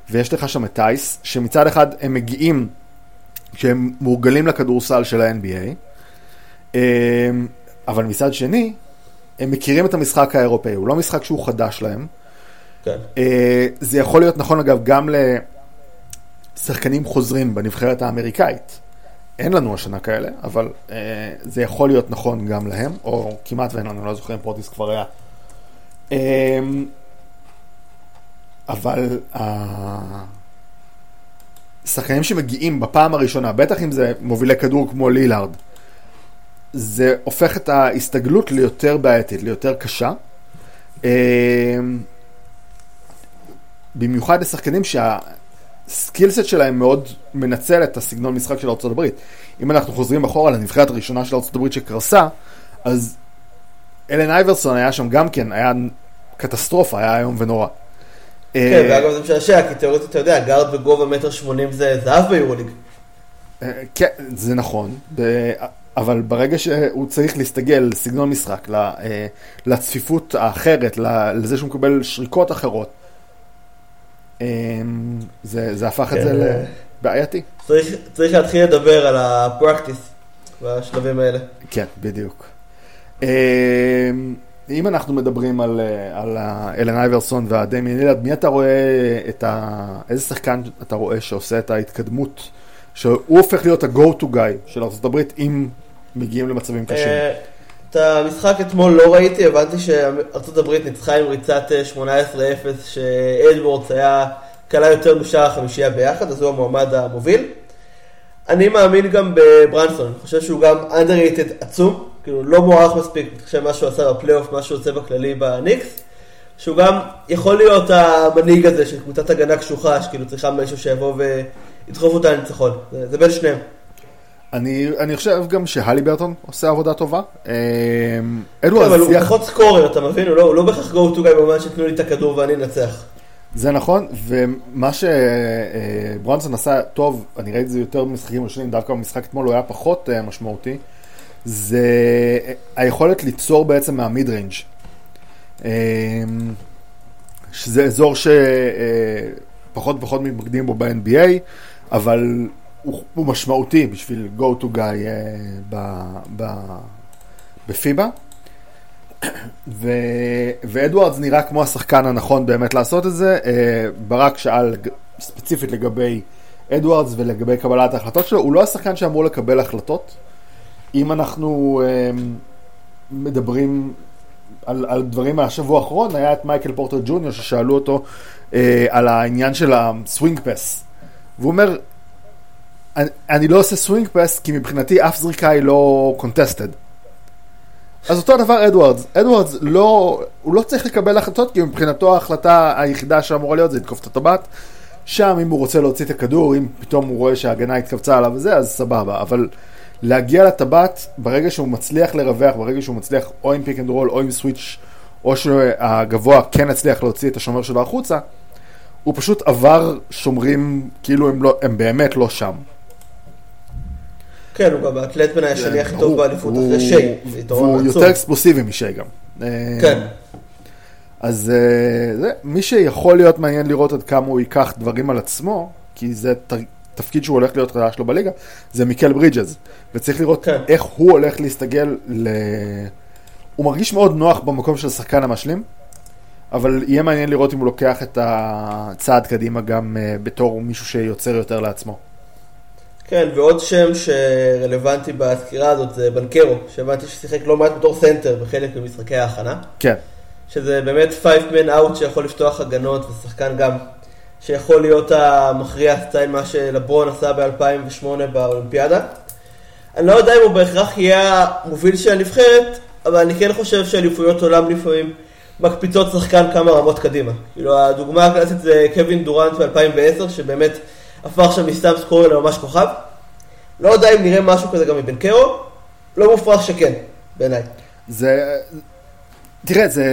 ויש לך שם את טייס, שמצד אחד הם מגיעים, שהם מורגלים לכדורסל של ה-NBA, אה, אבל מצד שני, הם מכירים את המשחק האירופאי, הוא לא משחק שהוא חדש להם. כן. זה יכול להיות נכון אגב גם לשחקנים חוזרים בנבחרת האמריקאית. אין לנו השנה כאלה, אבל אה, זה יכול להיות נכון גם להם, או כמעט ואין לנו, לא זוכר אם פורטיס כבר היה. אה, אבל השחקנים שמגיעים בפעם הראשונה, בטח אם זה מובילי כדור כמו לילארד, זה הופך את ההסתגלות ליותר בעייתית, ליותר קשה. אה, במיוחד לשחקנים שהסקילסט שלהם מאוד מנצל את הסגנון משחק של הברית. אם אנחנו חוזרים אחורה לנבחרת הראשונה של הברית שקרסה, אז אלן אייברסון היה שם גם כן, היה קטסטרופה, היה איום ונורא. כן, אה, ואגב זה משעשע, כי תיאורטית אתה יודע, גארד בגובה מטר שמונים זה זהב ביורוליג. אה, כן, זה נכון, אבל ברגע שהוא צריך להסתגל לסגנון משחק, אה, לצפיפות האחרת, לזה שהוא מקבל שריקות אחרות, זה, זה הפך את כן, זה אה. לבעייתי. צריך צריך להתחיל לדבר על הפרקטיס בשלבים האלה. כן, בדיוק. אה, אם אנחנו מדברים על, אה, על אלן אייברסון והדמיין לילד, מי אתה רואה את ה... איזה שחקן אתה רואה שעושה את ההתקדמות, שהוא הופך להיות ה-go to guy של ארה"ב אם מגיעים למצבים קשים? אה, את המשחק אתמול לא ראיתי, הבנתי שארצות הברית ניצחה עם ריצת אה, 18-0, שאדוורדס היה קלע יותר משאר החמישייה ביחד, אז הוא המועמד המוביל. אני מאמין גם בברנסון, אני חושב שהוא גם underrated עצום, כאילו לא מוערך מספיק, אני חושב מה שהוא עשה בפלייאוף, מה שהוא עושה בכללי בניקס, שהוא גם יכול להיות המנהיג הזה של קבוצת הגנה קשוחה, שכאילו צריכה מישהו שיבוא וידחוף אותה לניצחון, זה, זה בין שניהם. אני, אני חושב גם שהלי ברטון עושה עבודה טובה. אה, כן, אבל הוא פחות סקורר, אתה מבין? הוא לא, הוא לא בהכרח go to guy במובן שתנו לי את הכדור ואני אנצח. זה נכון, ומה שברונסון עשה טוב, אני ראיתי את זה יותר במשחקים ראשונים, דווקא במשחק אתמול הוא היה פחות אה, משמעותי, זה היכולת ליצור בעצם מה mid range. אה, שזה אזור שפחות ופחות מתמקדים בו ב-NBA, אבל הוא, הוא משמעותי בשביל go to guy אה, ב, ב, בפיבה. ו... ואדוארדס נראה כמו השחקן הנכון באמת לעשות את זה. אה, ברק שאל ספציפית לגבי אדוארדס ולגבי קבלת ההחלטות שלו, הוא לא השחקן שאמור לקבל החלטות. אם אנחנו אה, מדברים על, על דברים מהשבוע האחרון, היה את מייקל פורטר ג'וניור ששאלו אותו אה, על העניין של ה swing pass. והוא אומר, אני, אני לא עושה swing pass כי מבחינתי אף זריקה היא לא contested. אז אותו דבר אדוארדס, אדוארדס לא, הוא לא צריך לקבל החלטות כי מבחינתו ההחלטה היחידה שאמורה להיות זה לתקוף את הטבעת. שם אם הוא רוצה להוציא את הכדור, אם פתאום הוא רואה שההגנה התכווצה עליו וזה, אז סבבה. אבל להגיע לטבעת ברגע שהוא מצליח לרווח, ברגע שהוא מצליח או עם pick and roll או עם switch, או שהגבוה כן הצליח להוציא את השומר שלו החוצה, הוא פשוט עבר שומרים כאילו הם, לא, הם באמת לא שם. כן, הוא גם האתלט בין השני הכי טוב באליפות אחרי שי. והוא יותר אקספלוסיבי משי גם. כן. אז אה, זה, מי שיכול להיות מעניין לראות עד כמה הוא ייקח דברים על עצמו, כי זה תפקיד שהוא הולך להיות חדש לו בליגה, זה מיקל ברידג'ז. וצריך לראות כן. איך הוא הולך להסתגל ל... הוא מרגיש מאוד נוח במקום של השחקן המשלים, אבל יהיה מעניין לראות אם הוא לוקח את הצעד קדימה גם uh, בתור מישהו שיוצר יותר לעצמו. כן, ועוד שם שרלוונטי בסקירה הזאת זה בנקרו, שהבנתי ששיחק לא מעט בתור סנטר בחלק ממשחקי ההכנה. כן. שזה באמת 5 man out שיכול לפתוח הגנות, ושחקן גם שיכול להיות המכריע סטייל מה שלברון עשה ב-2008 באולימפיאדה. אני לא יודע אם הוא בהכרח יהיה המוביל של הנבחרת, אבל אני כן חושב שאליפויות עולם לפעמים מקפיצות שחקן כמה רמות קדימה. כאילו הדוגמה הקלאסית זה קווין דורנט ב-2010, שבאמת הפך שם מסתם סקורר לממש כוכב. לא יודע אם נראה משהו כזה גם מבן קרו, לא מופרך שכן, בעיניי. זה... תראה, זה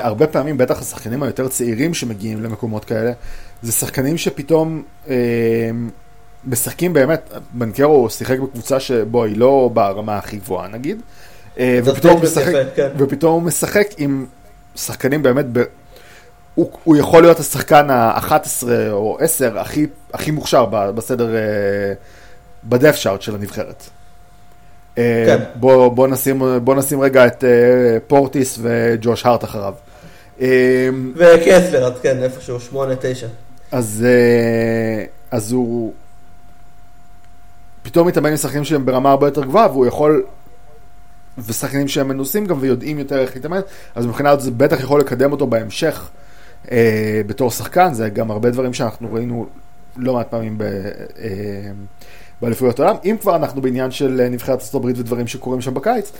הרבה פעמים, בטח השחקנים היותר צעירים שמגיעים למקומות כאלה, זה שחקנים שפתאום אה, משחקים באמת, בנקרו שיחק בקבוצה שבו היא לא ברמה הכי גבוהה נגיד, אה, משחק, כן. ופתאום הוא משחק עם שחקנים באמת, הוא, הוא יכול להיות השחקן ה-11 או 10 הכי, הכי מוכשר בסדר, אה, בדף שארט של הנבחרת. אה, כן. בוא, בוא, נשים, בוא נשים רגע את אה, פורטיס וג'וש הארט אחריו. וקסלר, כן, איפשהו, 8-9. אז, אז הוא פתאום מתאמן עם שחקנים שהם ברמה הרבה יותר גבוהה, והוא יכול, ושחקנים שהם מנוסים גם ויודעים יותר איך להתאמן, אז מבחינת זה בטח יכול לקדם אותו בהמשך אה, בתור שחקן, זה גם הרבה דברים שאנחנו ראינו לא מעט פעמים ב... אה, באליפויות העולם. אם כבר אנחנו בעניין של נבחרת ארצות הברית ודברים שקורים שם בקיץ,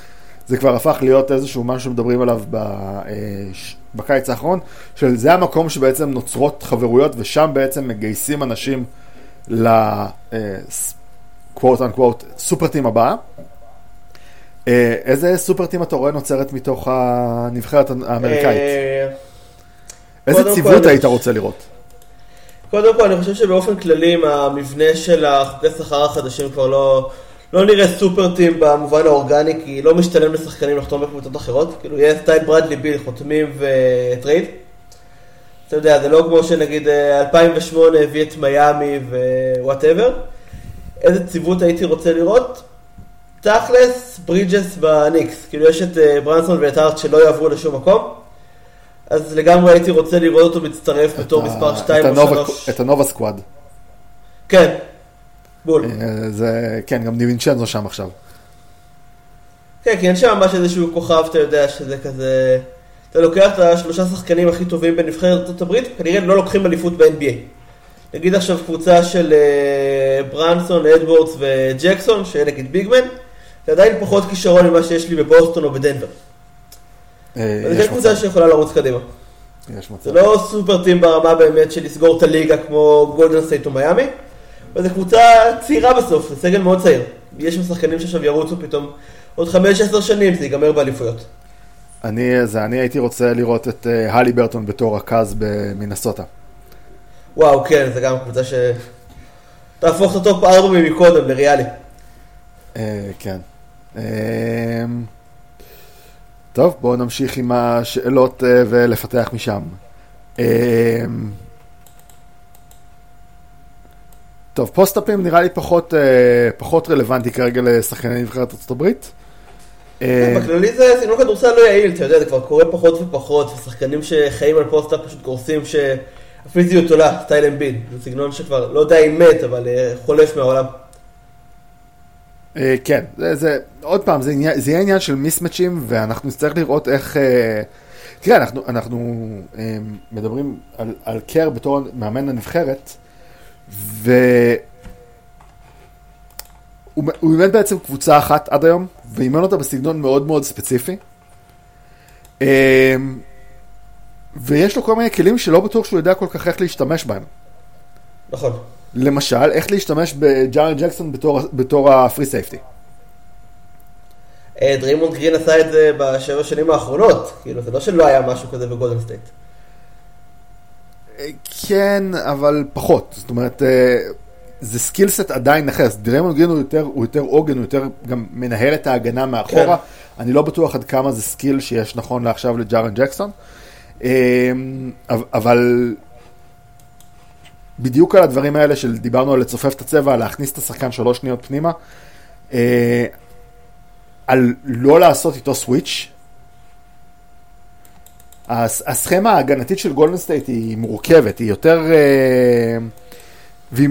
זה כבר הפך להיות איזשהו משהו שמדברים עליו ב, אה, בקיץ האחרון, של זה המקום שבעצם נוצרות חברויות ושם בעצם מגייסים אנשים ל-quote unquote סופרטים הבאה. אה, איזה סופרטים אתה רואה נוצרת מתוך הנבחרת האמריקאית? אה, איזה ציוות היית רוצה לראות? קודם כל, אני חושב שבאופן כללי, המבנה של החוקי שכר החדשים כבר לא, לא נראה super team במובן האורגני, כי לא משתלם לשחקנים לחתום בקבוצות אחרות. כאילו, יהיה סטייל ברדלי ביל, חותמים ו trade. אתה יודע, זה לא כמו שנגיד 2008 הביא את מיאמי ו whatever. איזה ציוות הייתי רוצה לראות? תכלס, ברידג'ס בניקס. כאילו, יש את אה, ברנסון ואת הארט שלא יעברו לשום מקום. אז לגמרי הייתי רוצה לראות אותו מצטרף בתור מספר 2 או 3. את ה Nova squad. כן, בול. אה, זה, כן, גם דיווינצ'נזו שם עכשיו. כן, כי אין שם ממש איזשהו כוכב, אתה יודע, שזה כזה... אתה לוקח את השלושה שחקנים הכי טובים בנבחרת ארה"ב, כנראה לא לוקחים אליפות ב-NBA. נגיד עכשיו קבוצה של אה, ברנסון, אדוורדס וג'קסון, שיהיה נגיד big man, זה עדיין פחות כישרון ממה שיש לי בבוסטון או בדנבר. אה, יש קבוצה שיכולה לרוץ קדימה. יש מצב. זה לא super team ברמה באמת של לסגור את הליגה כמו גולדן סטייט או מיאמי, אבל זו קבוצה צעירה בסוף, זה סגל מאוד צעיר. יש שם שחקנים שעכשיו ירוצו פתאום עוד 5-10 שנים, זה ייגמר באליפויות. אני, זה, אני הייתי רוצה לראות את uh, הליברטון בתור רכז במינסוטה. וואו, כן, זה גם קבוצה ש... תהפוך את ה top 4 מקודם לריאלי. Uh, כן. Uh, טוב, בואו נמשיך עם השאלות uh, ולפתח משם. Uh, טוב, פוסט-אפים נראה לי פחות, uh, פחות רלוונטי כרגע לשחקני נבחרת ארצות הברית. כן, בכללי זה סגנון כדורסל לא יעיל, אתה יודע, זה כבר קורה פחות ופחות, ושחקנים שחיים על post-up פשוט קורסים, הפיזיות עולה, סטייל אמביד. זה סגנון שכבר, לא יודע אם מת, אבל אה, חולף מהעולם. אה, כן, זה, זה, עוד פעם, זה, עניין, זה יהיה עניין של מיסמצ'ים, ואנחנו נצטרך לראות איך... אה, תראה, אנחנו, אנחנו אה, מדברים על, על קר בתור מאמן הנבחרת, והוא הוא אימן בעצם קבוצה אחת עד היום, ואימן אותה בסגנון מאוד מאוד ספציפי. ויש לו כל מיני כלים שלא בטוח שהוא יודע כל כך איך להשתמש בהם. נכון. למשל, איך להשתמש בג'ארל ג'קסון בתור, בתור ה free safety. אה, דריימונד גרין עשה את זה בשבע שנים האחרונות, כאילו זה לא שלא היה משהו כזה בגולדן סטייט. אה, כן, אבל פחות, זאת אומרת, אה, זה skill set עדיין אחר, דריימונד גרין הוא יותר, הוא יותר עוגן, הוא יותר גם מנהל את ההגנה מאחורה, כן. אני לא בטוח עד כמה זה skill שיש נכון לעכשיו לג'ארל ג'קסון, אבל בדיוק על הדברים האלה של דיברנו על לצופף את הצבע, להכניס את השחקן שלוש שניות פנימה, אה, על לא לעשות איתו switch. הסכמה ההגנתית של גולדן סטייט היא מורכבת, היא יותר... אה, והיא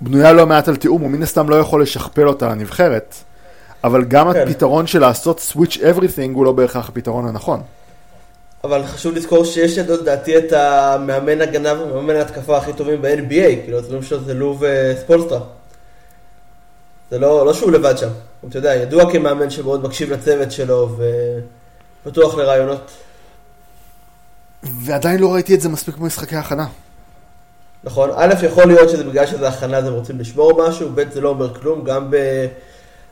בנויה לא מעט על תיאום, הוא מן הסתם לא יכול לשכפל אותה לנבחרת, אבל גם כן. הפתרון של לעשות switch everything הוא לא בהכרח הפתרון הנכון. אבל חשוב לזכור שיש לדעתי את המאמן הגנב ומאמן ההתקפה הכי טובים ב-NBA, כאילו הצבעים שלו זה לוב אה, ספולסטרה. זה לא, לא שהוא לבד שם, אתה יודע, ידוע כמאמן שמאוד מקשיב לצוות שלו ופתוח לרעיונות. ועדיין לא ראיתי את זה מספיק במשחקי הכנה. נכון, א', יכול להיות שזה בגלל שזה הכנה אז הם רוצים לשמור משהו, ב', זה לא אומר כלום, גם ב...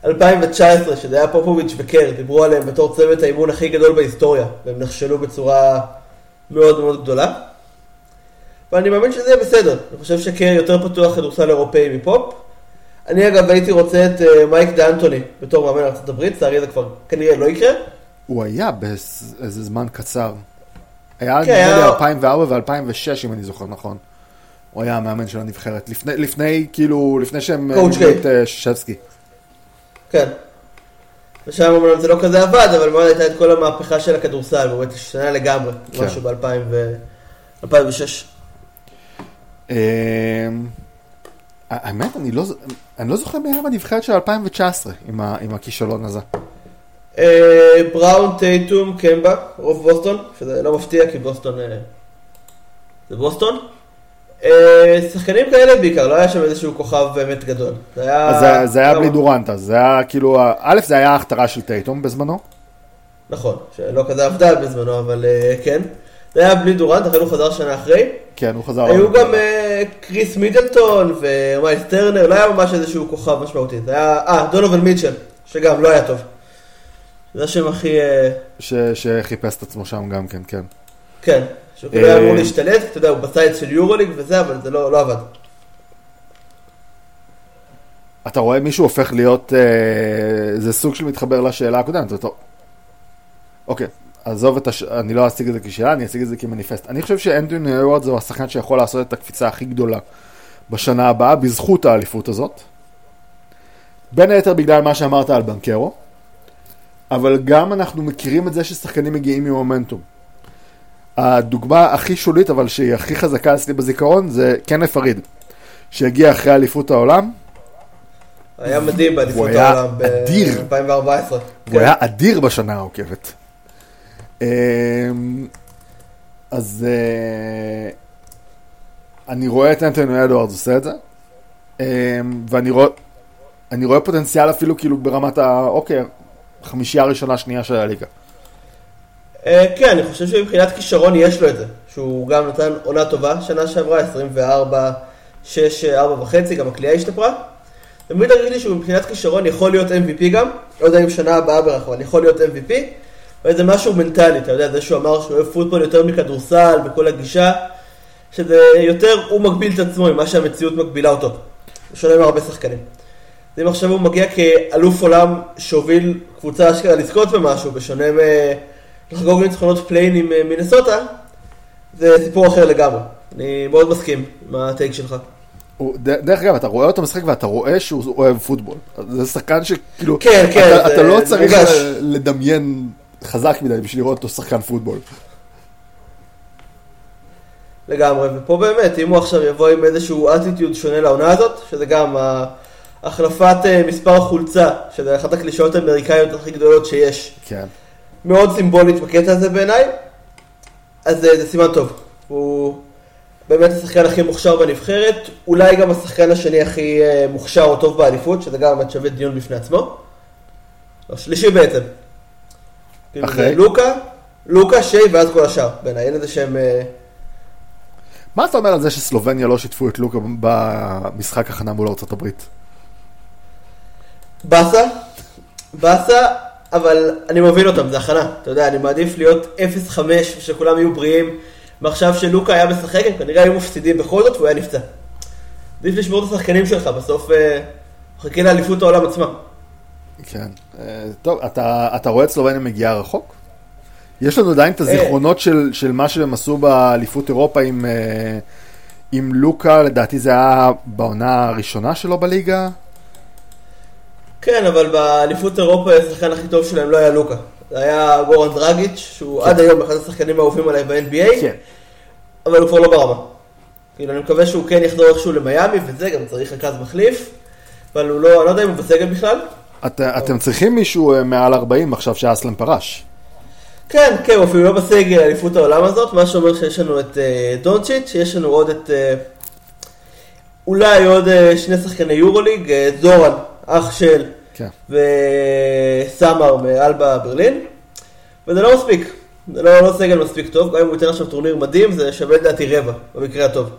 2019, שזה היה פופוביץ' וקר, דיברו עליהם בתור צוות האימון הכי גדול בהיסטוריה, והם נכשלו בצורה מאוד מאוד גדולה. ואני מאמין שזה יהיה בסדר, אני חושב שקר יותר פתוח כדורסל אירופאי מפופ. אני אגב הייתי רוצה את uh, מייק דאנטוני בתור מאמן ארה"ב, לצערי זה כבר כנראה לא יקרה. הוא היה באיזה זמן קצר. היה כן, נדמה לי 2004 ו-2006 אם אני זוכר נכון. הוא היה המאמן של הנבחרת, לפני, לפני כאילו, לפני שהם... קואוצ' קיי. את uh, ששבסקי. כן. ושם אמנם זה לא כזה עבד, אבל מאוד הייתה את כל המהפכה של הכדורסל, באמת השתנה לגמרי, כן. משהו ב-2006. אמ, האמת, אני לא, אני לא זוכר מי היה בנבחרת של 2019 עם, ה, עם הכישלון הזה. אה, בראון, טייטום, קמבה, רוב בוסטון, שזה לא מפתיע כי בוסטון אה, זה בוסטון. אה, שחקנים כאלה בעיקר, לא היה שם איזשהו כוכב באמת גדול. זה היה... זה, זה היה בלי דורנטה, זה היה כאילו, א', זה היה ההכתרה של טייטום בזמנו. נכון, שלא כזה עבדה בזמנו, אבל uh, כן. זה היה בלי דורנט, אחרי הוא חזר שנה אחרי. כן, הוא חזר. היו גם uh, קריס מידלטון ומיילס טרנר, לא היה ממש איזשהו כוכב משמעותי. זה היה, אה, דונובל מיטשל, שגם לא היה טוב. זה השם הכי... שחיפש את עצמו שם גם כן, כן. כן. שהוא כאילו היה אמור להשתלט, אתה יודע, הוא בסייד של יורוליג וזה, אבל זה לא, לא עבד. אתה רואה מישהו הופך להיות, אה, זה סוג של מתחבר לשאלה הקודמת, אותו. אוקיי, עזוב את הש... אני לא אשיג את זה כשאלה, אני אשיג את זה כמניפסט. אני חושב שאנדוני איוורד זהו השחקן שיכול לעשות את הקפיצה הכי גדולה בשנה הבאה, בזכות האליפות הזאת. בין היתר בגלל מה שאמרת על בנקרו, אבל גם אנחנו מכירים את זה ששחקנים מגיעים ממומנטום. הדוגמה הכי שולית, אבל שהיא הכי חזקה אצלי בזיכרון, זה קנה פריד, שהגיע אחרי אליפות העולם. היה מדהים באליפות העולם ב-2014. הוא כן. היה אדיר בשנה העוקבת. אמ, אז אה, אני רואה את אנטוני אדוארדס עושה את זה, אמ, ואני רואה, רואה פוטנציאל אפילו כאילו ברמת ה... אוקיי, חמישייה ראשונה שנייה של הליגה. אה, כן, אני חושב שמבחינת כישרון יש לו את זה. שהוא גם נתן עונה טובה שנה שעברה, 24, 6, 4 וחצי, גם הכלייה השתפרה. תמיד הרגיש לי שהוא מבחינת כישרון יכול להיות MVP גם, לא יודע אם שנה הבאה בערך, אבל יכול להיות MVP. וזה משהו מנטלי, אתה יודע, זה שהוא אמר שהוא אוהב פוטבול יותר מכדורסל וכל הגישה, שזה יותר, הוא מגביל את עצמו ממה שהמציאות מגבילה אותו. שונה מהרבה שחקנים. אם עכשיו הוא מגיע כאלוף עולם שהוביל קבוצה אשכרה לזכות במשהו, בשונה מ... לחגוג ניצחונות play-in עם אה, מינסוטה, זה סיפור אחר לגמרי. אני מאוד מסכים עם הטייק שלך. דרך אגב, אתה רואה אותו משחק ואתה רואה שהוא אוהב פוטבול. זה שחקן שכאילו, כן, כן, אתה, אתה לא צריך מוגש. לדמיין חזק מדי בשביל לראות אותו שחקן פוטבול. לגמרי, ופה באמת, אם הוא עכשיו יבוא עם איזשהו אטיטיוד שונה לעונה הזאת, שזה גם החלפת אה, מספר חולצה, שזה אחת הקלישאות האמריקאיות הכי גדולות שיש. כן. מאוד סימבולית בקטע הזה בעיניי, אז אה, זה סימן טוב. הוא באמת השחקן הכי מוכשר בנבחרת, אולי גם השחקן השני הכי אה, מוכשר או טוב באליפות, שזה גם באמת שווה דיון בפני עצמו. לא, שלישי בעצם. כאילו, אחרי? זה לוקה, לוקה, שיי ואז כל השאר. בעיניי אין איזה שהם... אה, מה אתה אומר על זה שסלובניה לא שיתפו את לוקה במשחק הכנה מול ארצות הברית? באסה, באסה, אבל אני מבין אותם, זה הכנה. אתה יודע, אני מעדיף להיות 0-5 ושכולם יהיו בריאים. מעכשיו שלוקה היה משחק, הם כנראה היו מפסידים בכל זאת והוא היה נפצע. עדיף לשמור את השחקנים שלך, בסוף אה, מחכה לאליפות העולם עצמה. כן. אה, טוב, אתה, אתה רואה את סלובניה מגיעה רחוק? יש לנו עדיין את הזיכרונות של, של מה שהם עשו באליפות אירופה עם, אה, עם לוקה, לדעתי זה היה בעונה הראשונה שלו בליגה. כן, אבל באליפות אירופה השחקן הכי טוב שלהם לא היה לוקה. זה היה גורן דרגיץ', שהוא עד היום אחד השחקנים האהובים עליי ב-NBA, כן. אבל הוא כבר לא ברמה. כאילו, אני מקווה שהוא כן יחזור איכשהו למיאמי, וזה, גם צריך רכז מחליף, אבל הוא לא, אני לא יודע אם הוא בסגל בכלל. את, אתם צריכים מישהו אה, מעל 40 עכשיו שאסלם פרש. כן, כן, הוא אפילו לא בסגל אליפות העולם הזאת, מה שאומר שיש לנו את אה, דונצ'יץ', יש לנו עוד את... אה, אולי עוד אה, שני שחקני יורוליג, אה, זורן, אח של, כן. וסאמר מאלבה ברלין, וזה לא מספיק. זה לא, לא סגל מספיק טוב, גם אם הוא ייתן עכשיו טורניר מדהים, זה שווה לדעתי רבע, במקרה הטוב.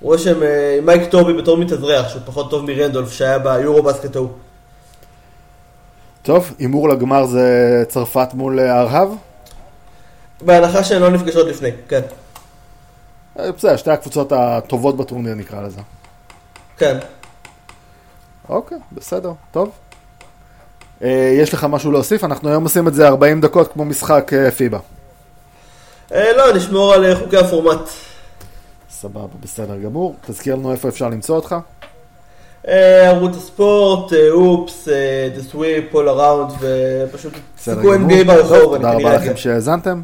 הוא רואה שהם אה, עם מייק טובי בתור מתאזרח, שהוא פחות טוב מרנדולף שהיה ביורו בסקט ההוא. טוב, הימור לגמר זה צרפת מול אה, ארהב? בהנחה שהן לא נפגשות לפני, כן. אה, בסדר, שתי הקבוצות הטובות בטורניר נקרא לזה. כן. אוקיי, בסדר, טוב. אה, יש לך משהו להוסיף? אנחנו היום עושים את זה 40 דקות כמו משחק אה, פיבה. אה, לא, נשמור על אה, חוקי הפורמט. סבבה, בסדר גמור. תזכיר לנו איפה אפשר למצוא אותך. אה, ערוץ הספורט, אה, אופס, The Sweep, All Around, ופשוט גמור. NBA ברחוב, תודה רבה. לכם שהאזנתם,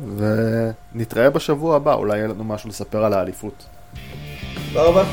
ונתראה בשבוע הבא, אולי יהיה לנו משהו לספר על האליפות. תודה רבה.